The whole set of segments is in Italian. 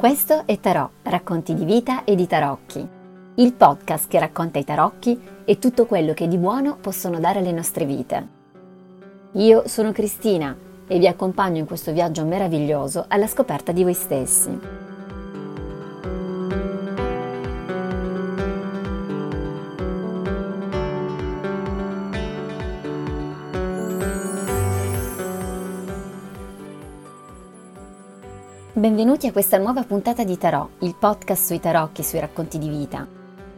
Questo è Tarò, racconti di vita e di tarocchi, il podcast che racconta i tarocchi e tutto quello che di buono possono dare alle nostre vite. Io sono Cristina e vi accompagno in questo viaggio meraviglioso alla scoperta di voi stessi. Benvenuti a questa nuova puntata di Tarò, il podcast sui tarocchi e sui racconti di vita.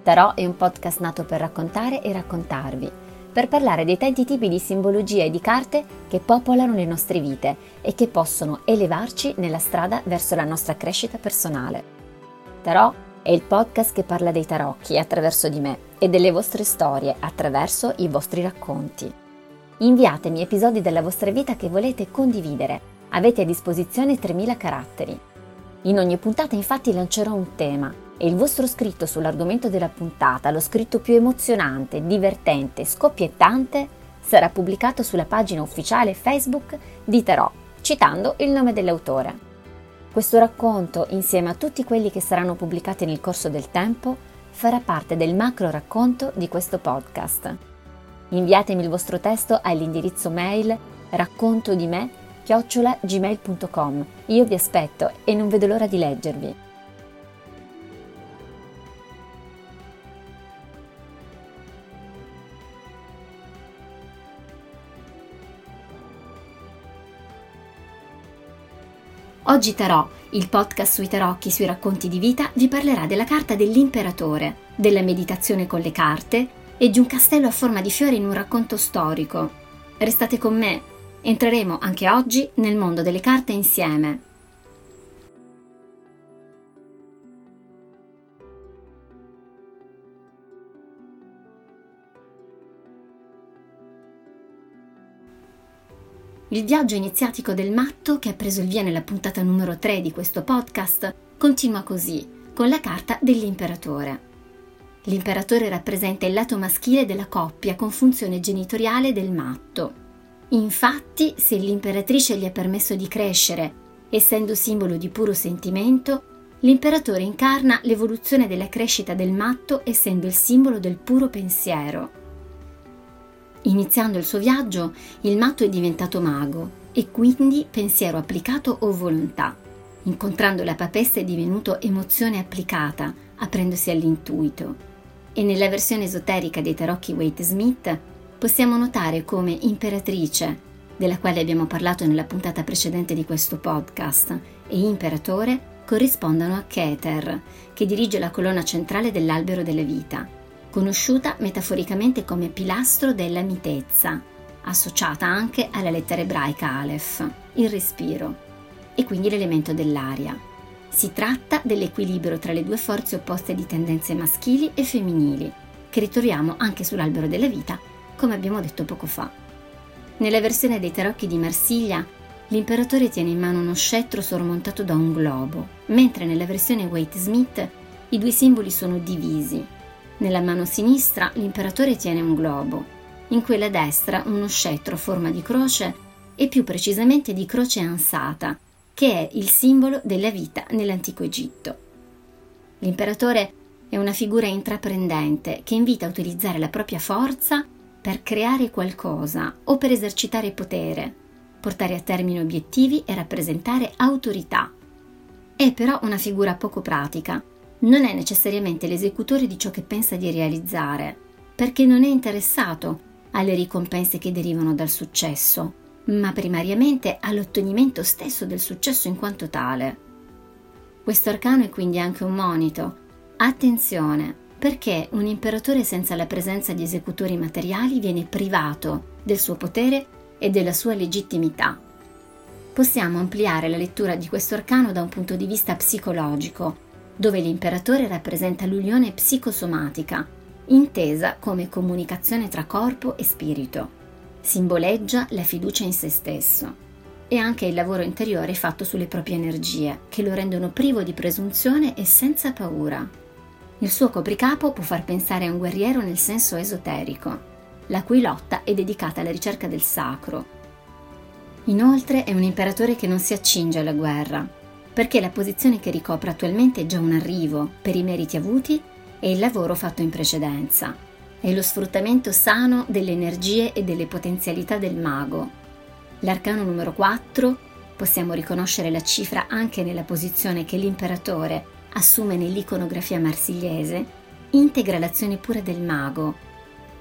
Tarò è un podcast nato per raccontare e raccontarvi, per parlare dei tanti tipi di simbologia e di carte che popolano le nostre vite e che possono elevarci nella strada verso la nostra crescita personale. Tarò è il podcast che parla dei tarocchi attraverso di me e delle vostre storie attraverso i vostri racconti. Inviatemi episodi della vostra vita che volete condividere Avete a disposizione 3000 caratteri. In ogni puntata infatti lancerò un tema e il vostro scritto sull'argomento della puntata, lo scritto più emozionante, divertente, scoppiettante, sarà pubblicato sulla pagina ufficiale Facebook di Tarot, citando il nome dell'autore. Questo racconto, insieme a tutti quelli che saranno pubblicati nel corso del tempo, farà parte del macro racconto di questo podcast. Inviatemi il vostro testo all'indirizzo mail racconto di me chiocciolagmail.com. Io vi aspetto e non vedo l'ora di leggervi. Oggi Tarò, il podcast sui tarocchi sui racconti di vita, vi parlerà della carta dell'imperatore, della meditazione con le carte e di un castello a forma di fiore in un racconto storico. Restate con me, Entreremo anche oggi nel mondo delle carte insieme. Il viaggio iniziatico del matto, che ha preso il via nella puntata numero 3 di questo podcast, continua così, con la carta dell'imperatore. L'imperatore rappresenta il lato maschile della coppia con funzione genitoriale del matto. Infatti, se l'imperatrice gli ha permesso di crescere, essendo simbolo di puro sentimento, l'imperatore incarna l'evoluzione della crescita del matto essendo il simbolo del puro pensiero. Iniziando il suo viaggio, il matto è diventato mago e quindi pensiero applicato o volontà. Incontrando la papessa è divenuto emozione applicata, aprendosi all'intuito. E nella versione esoterica dei tarocchi Waite Smith possiamo notare come imperatrice, della quale abbiamo parlato nella puntata precedente di questo podcast, e imperatore corrispondano a Keter, che dirige la colonna centrale dell'albero della vita, conosciuta metaforicamente come pilastro della mitezza, associata anche alla lettera ebraica Aleph, il respiro, e quindi l'elemento dell'aria. Si tratta dell'equilibrio tra le due forze opposte di tendenze maschili e femminili, che ritroviamo anche sull'albero della vita come abbiamo detto poco fa. Nella versione dei tarocchi di Marsiglia, l'imperatore tiene in mano uno scettro sormontato da un globo, mentre nella versione Waite Smith i due simboli sono divisi. Nella mano sinistra l'imperatore tiene un globo, in quella destra uno scettro a forma di croce e più precisamente di croce ansata, che è il simbolo della vita nell'antico Egitto. L'imperatore è una figura intraprendente che invita a utilizzare la propria forza per creare qualcosa o per esercitare potere, portare a termine obiettivi e rappresentare autorità. È però una figura poco pratica, non è necessariamente l'esecutore di ciò che pensa di realizzare, perché non è interessato alle ricompense che derivano dal successo, ma primariamente all'ottenimento stesso del successo in quanto tale. Questo arcano è quindi anche un monito. Attenzione, perché un imperatore senza la presenza di esecutori materiali viene privato del suo potere e della sua legittimità. Possiamo ampliare la lettura di questo arcano da un punto di vista psicologico, dove l'imperatore rappresenta l'unione psicosomatica, intesa come comunicazione tra corpo e spirito. Simboleggia la fiducia in se stesso e anche il lavoro interiore fatto sulle proprie energie, che lo rendono privo di presunzione e senza paura. Il suo copricapo può far pensare a un guerriero nel senso esoterico, la cui lotta è dedicata alla ricerca del sacro. Inoltre è un imperatore che non si accinge alla guerra, perché la posizione che ricopre attualmente è già un arrivo per i meriti avuti e il lavoro fatto in precedenza. È lo sfruttamento sano delle energie e delle potenzialità del mago. L'arcano numero 4 possiamo riconoscere la cifra anche nella posizione che l'imperatore assume nell'iconografia marsigliese, integra l'azione pura del mago,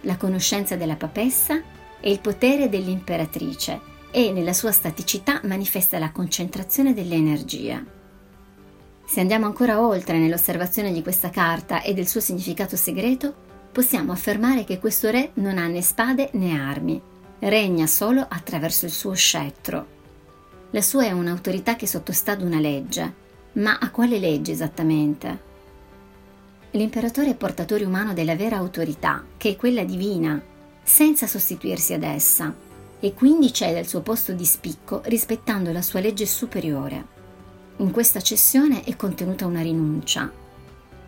la conoscenza della papessa e il potere dell'imperatrice e nella sua staticità manifesta la concentrazione delle energie. Se andiamo ancora oltre nell'osservazione di questa carta e del suo significato segreto, possiamo affermare che questo re non ha né spade né armi, regna solo attraverso il suo scettro. La sua è un'autorità che sottostà ad una legge, ma a quale legge esattamente? L'imperatore è portatore umano della vera autorità, che è quella divina, senza sostituirsi ad essa, e quindi cede il suo posto di spicco rispettando la sua legge superiore. In questa cessione è contenuta una rinuncia.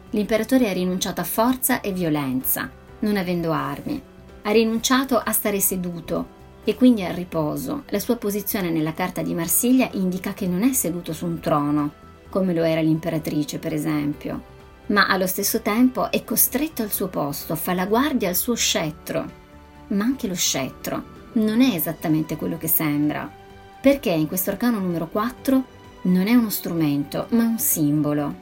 L'imperatore ha rinunciato a forza e violenza, non avendo armi. Ha rinunciato a stare seduto e quindi al riposo. La sua posizione nella carta di Marsiglia indica che non è seduto su un trono, come lo era l'imperatrice per esempio, ma allo stesso tempo è costretto al suo posto, fa la guardia al suo scettro. Ma anche lo scettro non è esattamente quello che sembra, perché in questo arcano numero 4 non è uno strumento, ma un simbolo.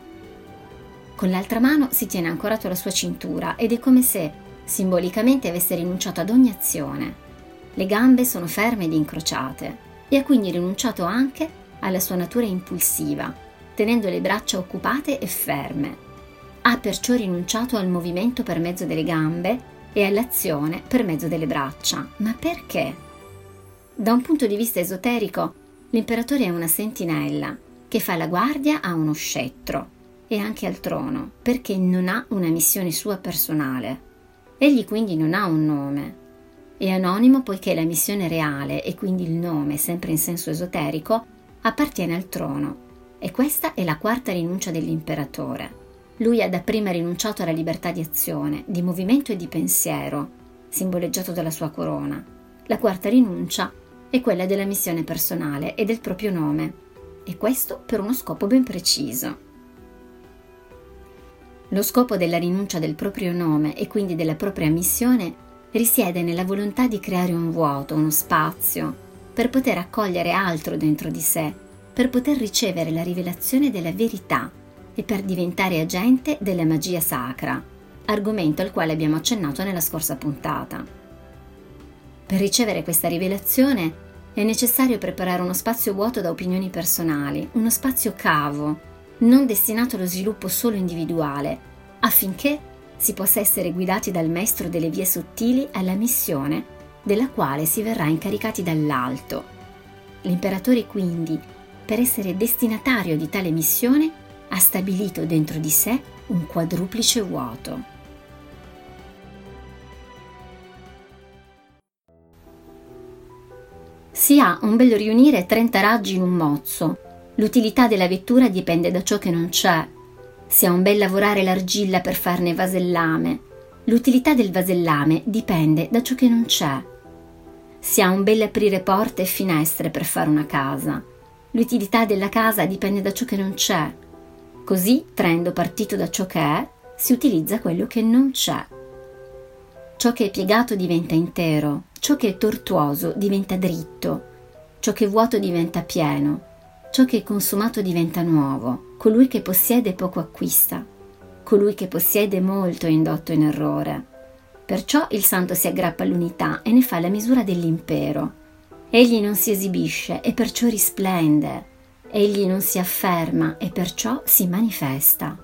Con l'altra mano si tiene ancorato alla sua cintura ed è come se simbolicamente avesse rinunciato ad ogni azione. Le gambe sono ferme ed incrociate e ha quindi rinunciato anche alla sua natura impulsiva, tenendo le braccia occupate e ferme. Ha perciò rinunciato al movimento per mezzo delle gambe e all'azione per mezzo delle braccia. Ma perché? Da un punto di vista esoterico, l'imperatore è una sentinella che fa la guardia a uno scettro e anche al trono, perché non ha una missione sua personale. Egli quindi non ha un nome. È anonimo poiché la missione reale e quindi il nome, sempre in senso esoterico, appartiene al trono. E questa è la quarta rinuncia dell'imperatore. Lui ha dapprima rinunciato alla libertà di azione, di movimento e di pensiero, simboleggiato dalla sua corona. La quarta rinuncia è quella della missione personale e del proprio nome, e questo per uno scopo ben preciso. Lo scopo della rinuncia del proprio nome e quindi della propria missione risiede nella volontà di creare un vuoto, uno spazio, per poter accogliere altro dentro di sé, per poter ricevere la rivelazione della verità e per diventare agente della magia sacra, argomento al quale abbiamo accennato nella scorsa puntata. Per ricevere questa rivelazione è necessario preparare uno spazio vuoto da opinioni personali, uno spazio cavo, non destinato allo sviluppo solo individuale, affinché si possa essere guidati dal maestro delle vie sottili alla missione della quale si verrà incaricati dall'alto. L'imperatore quindi, per essere destinatario di tale missione, ha stabilito dentro di sé un quadruplice vuoto. Si ha un bel riunire 30 raggi in un mozzo. L'utilità della vettura dipende da ciò che non c'è. Si ha un bel lavorare l'argilla per farne vasellame. L'utilità del vasellame dipende da ciò che non c'è. Si ha un bel aprire porte e finestre per fare una casa. L'utilità della casa dipende da ciò che non c'è. Così, traendo partito da ciò che è, si utilizza quello che non c'è. Ciò che è piegato diventa intero, ciò che è tortuoso diventa dritto, ciò che è vuoto diventa pieno, ciò che è consumato diventa nuovo, colui che possiede poco acquista, colui che possiede molto è indotto in errore. Perciò il santo si aggrappa all'unità e ne fa la misura dell'impero. Egli non si esibisce e perciò risplende, Egli non si afferma e perciò si manifesta.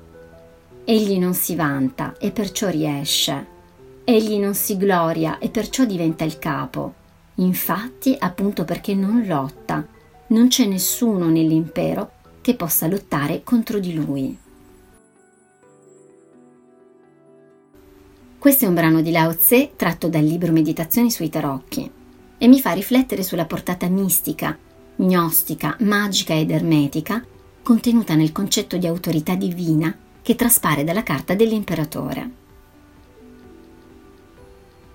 Egli non si vanta e perciò riesce. Egli non si gloria e perciò diventa il capo. Infatti, appunto perché non lotta, non c'è nessuno nell'impero che possa lottare contro di lui. Questo è un brano di Lao Tse tratto dal libro Meditazioni sui tarocchi e mi fa riflettere sulla portata mistica gnostica, magica ed ermetica, contenuta nel concetto di autorità divina che traspare dalla carta dell'imperatore.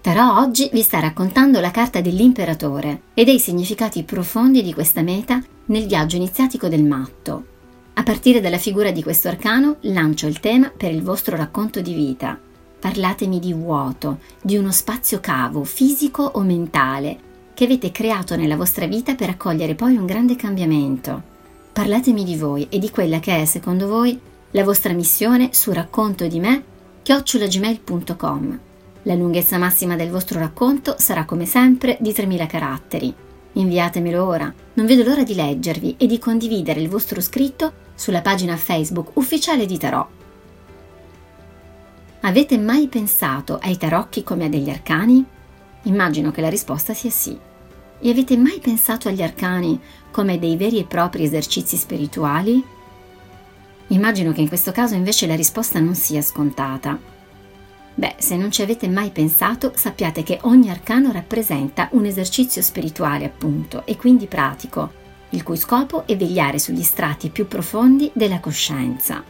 Però oggi vi sta raccontando la carta dell'imperatore e dei significati profondi di questa meta nel viaggio iniziatico del matto. A partire dalla figura di questo arcano lancio il tema per il vostro racconto di vita. Parlatemi di vuoto, di uno spazio cavo, fisico o mentale, che avete creato nella vostra vita per accogliere poi un grande cambiamento. Parlatemi di voi e di quella che è, secondo voi, la vostra missione su racconto di me chiocciolagmail.com. La lunghezza massima del vostro racconto sarà come sempre di 3000 caratteri. Inviatemelo ora, non vedo l'ora di leggervi e di condividere il vostro scritto sulla pagina Facebook ufficiale di Tarot. Avete mai pensato ai tarocchi come a degli arcani? Immagino che la risposta sia sì. E avete mai pensato agli arcani come dei veri e propri esercizi spirituali? Immagino che in questo caso invece la risposta non sia scontata. Beh, se non ci avete mai pensato, sappiate che ogni arcano rappresenta un esercizio spirituale, appunto, e quindi pratico, il cui scopo è vegliare sugli strati più profondi della coscienza.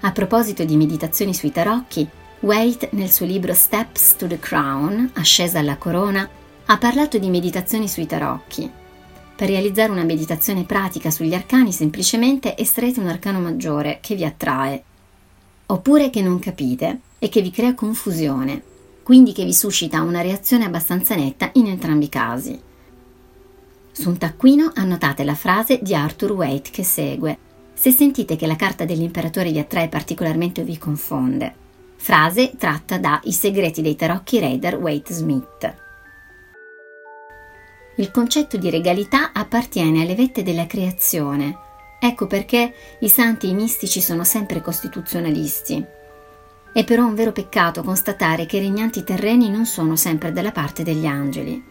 A proposito di meditazioni sui tarocchi, Waite nel suo libro Steps to the Crown, Ascesa alla corona, ha parlato di meditazioni sui tarocchi per realizzare una meditazione pratica sugli arcani semplicemente estraete un arcano maggiore che vi attrae, oppure che non capite e che vi crea confusione, quindi che vi suscita una reazione abbastanza netta in entrambi i casi. Su un taccuino annotate la frase di Arthur Waite che segue se sentite che la carta dell'imperatore vi attrae particolarmente o vi confonde. Frase tratta da I segreti dei tarocchi Raider Waite Smith. Il concetto di regalità appartiene alle vette della creazione. Ecco perché i santi e i mistici sono sempre costituzionalisti. È però un vero peccato constatare che i regnanti terreni non sono sempre dalla parte degli angeli.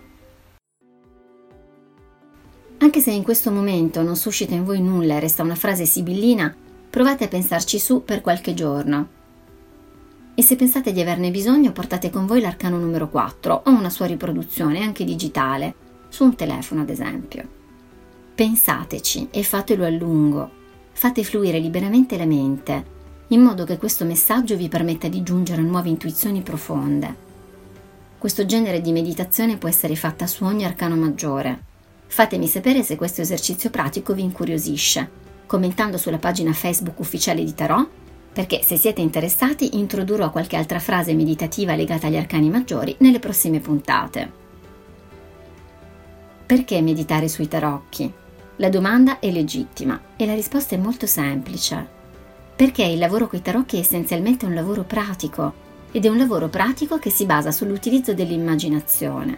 Anche se in questo momento non suscita in voi nulla e resta una frase sibillina, provate a pensarci su per qualche giorno. E se pensate di averne bisogno, portate con voi l'arcano numero 4 o una sua riproduzione, anche digitale, su un telefono ad esempio. Pensateci e fatelo a lungo, fate fluire liberamente la mente, in modo che questo messaggio vi permetta di giungere a nuove intuizioni profonde. Questo genere di meditazione può essere fatta su ogni arcano maggiore. Fatemi sapere se questo esercizio pratico vi incuriosisce, commentando sulla pagina Facebook ufficiale di Tarot, perché se siete interessati introdurrò qualche altra frase meditativa legata agli arcani maggiori nelle prossime puntate. Perché meditare sui tarocchi? La domanda è legittima e la risposta è molto semplice. Perché il lavoro coi tarocchi è essenzialmente un lavoro pratico ed è un lavoro pratico che si basa sull'utilizzo dell'immaginazione.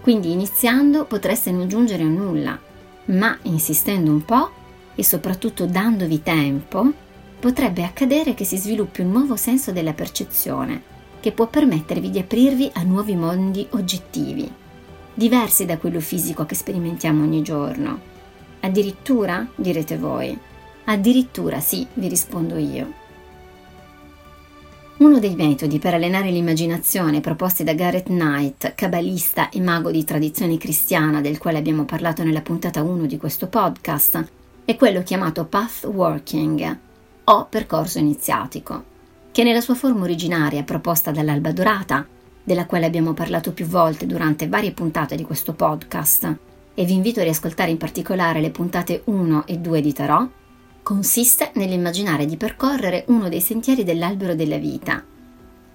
Quindi iniziando potreste non giungere a nulla, ma insistendo un po' e soprattutto dandovi tempo, potrebbe accadere che si sviluppi un nuovo senso della percezione che può permettervi di aprirvi a nuovi mondi oggettivi diversi da quello fisico che sperimentiamo ogni giorno. Addirittura, direte voi. Addirittura sì, vi rispondo io. Uno dei metodi per allenare l'immaginazione proposti da Garrett Knight, cabalista e mago di tradizione cristiana del quale abbiamo parlato nella puntata 1 di questo podcast, è quello chiamato Path Working o percorso iniziatico, che nella sua forma originaria proposta dall'Alba Dorata della quale abbiamo parlato più volte durante varie puntate di questo podcast, e vi invito a riascoltare in particolare le puntate 1 e 2 di Tarot, consiste nell'immaginare di percorrere uno dei sentieri dell'albero della vita.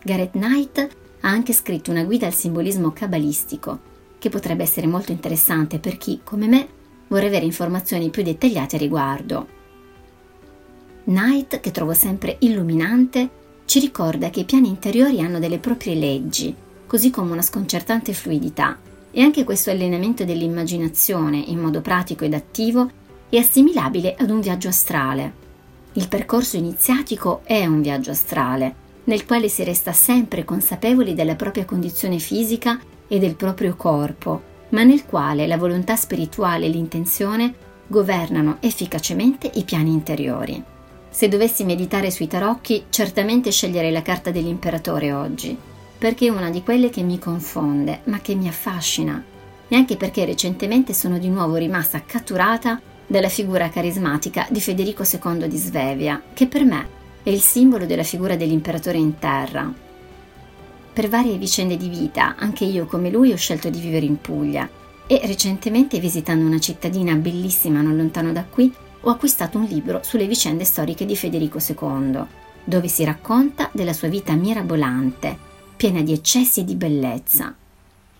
Gareth Knight ha anche scritto una guida al simbolismo cabalistico, che potrebbe essere molto interessante per chi, come me, vorrei avere informazioni più dettagliate a riguardo. Knight, che trovo sempre illuminante, ci ricorda che i piani interiori hanno delle proprie leggi, così come una sconcertante fluidità, e anche questo allenamento dell'immaginazione in modo pratico ed attivo è assimilabile ad un viaggio astrale. Il percorso iniziatico è un viaggio astrale, nel quale si resta sempre consapevoli della propria condizione fisica e del proprio corpo, ma nel quale la volontà spirituale e l'intenzione governano efficacemente i piani interiori. Se dovessi meditare sui tarocchi, certamente sceglierei la carta dell'imperatore oggi, perché è una di quelle che mi confonde, ma che mi affascina, e anche perché recentemente sono di nuovo rimasta catturata dalla figura carismatica di Federico II di Svevia, che per me è il simbolo della figura dell'imperatore in terra. Per varie vicende di vita, anche io come lui ho scelto di vivere in Puglia e recentemente visitando una cittadina bellissima non lontano da qui, ho acquistato un libro sulle vicende storiche di Federico II, dove si racconta della sua vita mirabolante, piena di eccessi e di bellezza.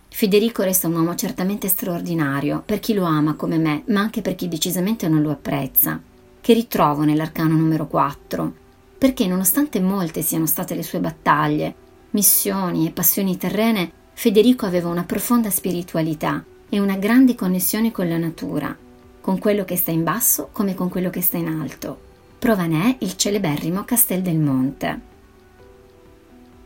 Federico resta un uomo certamente straordinario per chi lo ama come me, ma anche per chi decisamente non lo apprezza, che ritrovo nell'arcano numero 4, perché nonostante molte siano state le sue battaglie, missioni e passioni terrene, Federico aveva una profonda spiritualità e una grande connessione con la natura, con quello che sta in basso come con quello che sta in alto. Prova ne è il celeberrimo Castel del Monte.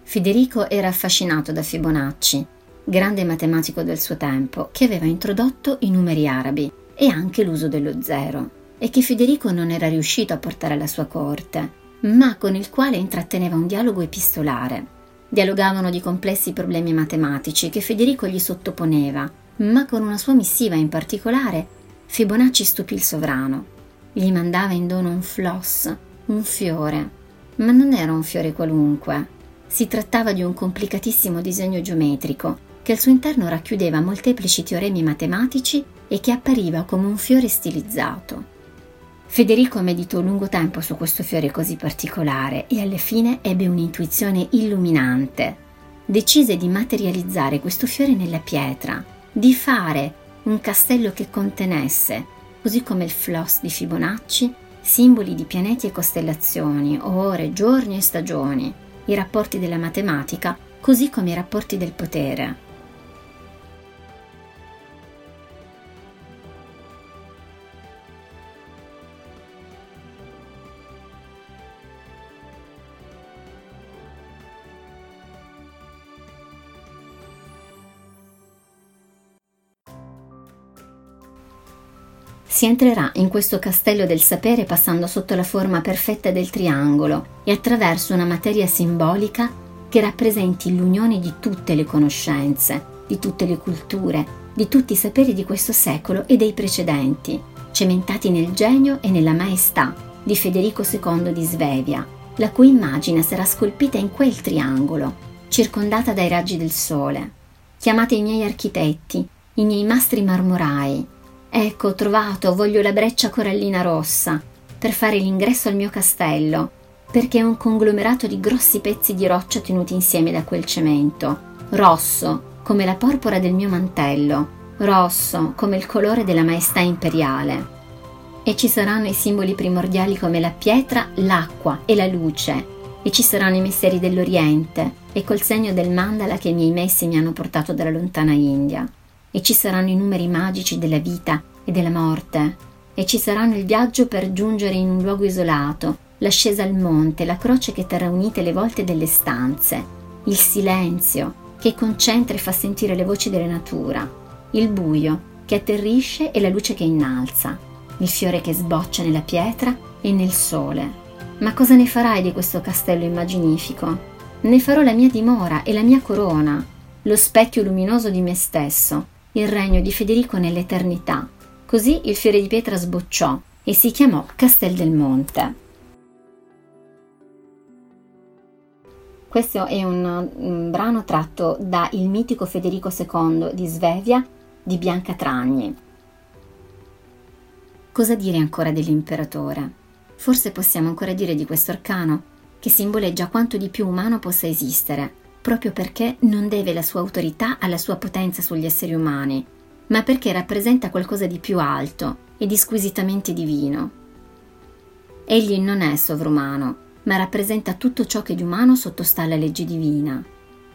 Federico era affascinato da Fibonacci, grande matematico del suo tempo, che aveva introdotto i numeri arabi e anche l'uso dello zero, e che Federico non era riuscito a portare alla sua corte, ma con il quale intratteneva un dialogo epistolare. Dialogavano di complessi problemi matematici che Federico gli sottoponeva, ma con una sua missiva in particolare Fibonacci stupì il sovrano. Gli mandava in dono un floss, un fiore, ma non era un fiore qualunque. Si trattava di un complicatissimo disegno geometrico che al suo interno racchiudeva molteplici teoremi matematici e che appariva come un fiore stilizzato. Federico meditò lungo tempo su questo fiore così particolare e alla fine ebbe un'intuizione illuminante. Decise di materializzare questo fiore nella pietra, di fare un castello che contenesse, così come il floss di Fibonacci, simboli di pianeti e costellazioni, ore, giorni e stagioni, i rapporti della matematica, così come i rapporti del potere. Si entrerà in questo castello del sapere passando sotto la forma perfetta del triangolo e attraverso una materia simbolica che rappresenti l'unione di tutte le conoscenze, di tutte le culture, di tutti i saperi di questo secolo e dei precedenti, cementati nel genio e nella maestà di Federico II di Svevia, la cui immagine sarà scolpita in quel triangolo, circondata dai raggi del sole. Chiamate i miei architetti, i miei mastri marmorai, Ecco, ho trovato, voglio la breccia corallina rossa per fare l'ingresso al mio castello, perché è un conglomerato di grossi pezzi di roccia tenuti insieme da quel cemento, rosso come la porpora del mio mantello, rosso come il colore della maestà imperiale. E ci saranno i simboli primordiali come la pietra, l'acqua e la luce, e ci saranno i misteri dell'Oriente, e col segno del mandala che i miei messi mi hanno portato dalla lontana India e ci saranno i numeri magici della vita e della morte, e ci saranno il viaggio per giungere in un luogo isolato, l'ascesa al monte, la croce che terrà unite le volte delle stanze, il silenzio che concentra e fa sentire le voci della natura, il buio che atterrisce e la luce che innalza, il fiore che sboccia nella pietra e nel sole. Ma cosa ne farai di questo castello immaginifico? Ne farò la mia dimora e la mia corona, lo specchio luminoso di me stesso, il regno di Federico nell'eternità. Così il fiore di pietra sbocciò e si chiamò Castel del Monte. Questo è un, un brano tratto da Il mitico Federico II di Svevia di Bianca Tragni. Cosa dire ancora dell'imperatore? Forse possiamo ancora dire di questo arcano che simboleggia quanto di più umano possa esistere, proprio perché non deve la sua autorità alla sua potenza sugli esseri umani, ma perché rappresenta qualcosa di più alto e di squisitamente divino. Egli non è sovrumano, ma rappresenta tutto ciò che di umano sottostà alla legge divina.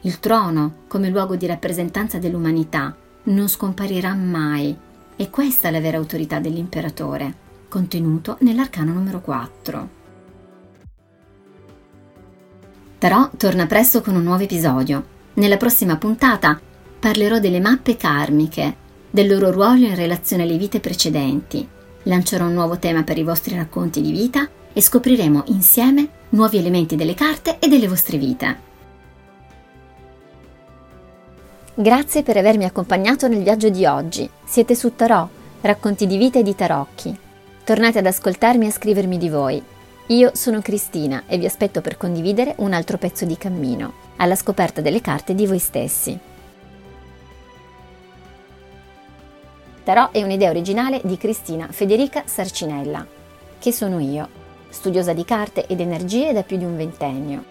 Il trono, come luogo di rappresentanza dell'umanità, non scomparirà mai, e questa è la vera autorità dell'imperatore, contenuto nell'arcano numero 4. Però torna presto con un nuovo episodio. Nella prossima puntata parlerò delle mappe karmiche, del loro ruolo in relazione alle vite precedenti. Lancerò un nuovo tema per i vostri racconti di vita e scopriremo insieme nuovi elementi delle carte e delle vostre vite. Grazie per avermi accompagnato nel viaggio di oggi. Siete su Tarò, racconti di vita e di tarocchi. Tornate ad ascoltarmi e a scrivermi di voi. Io sono Cristina e vi aspetto per condividere un altro pezzo di cammino, alla scoperta delle carte di voi stessi. Tarot è un'idea originale di Cristina Federica Sarcinella. che sono io, studiosa di carte ed energie da più di un ventennio.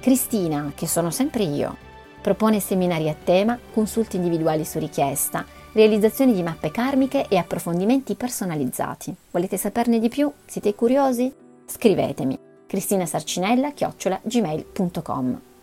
Cristina, che sono sempre io, propone seminari a tema, consulti individuali su richiesta, realizzazioni di mappe karmiche e approfondimenti personalizzati. Volete saperne di più? Siete curiosi? Scrivetemi cristinasarcinella-gmail.com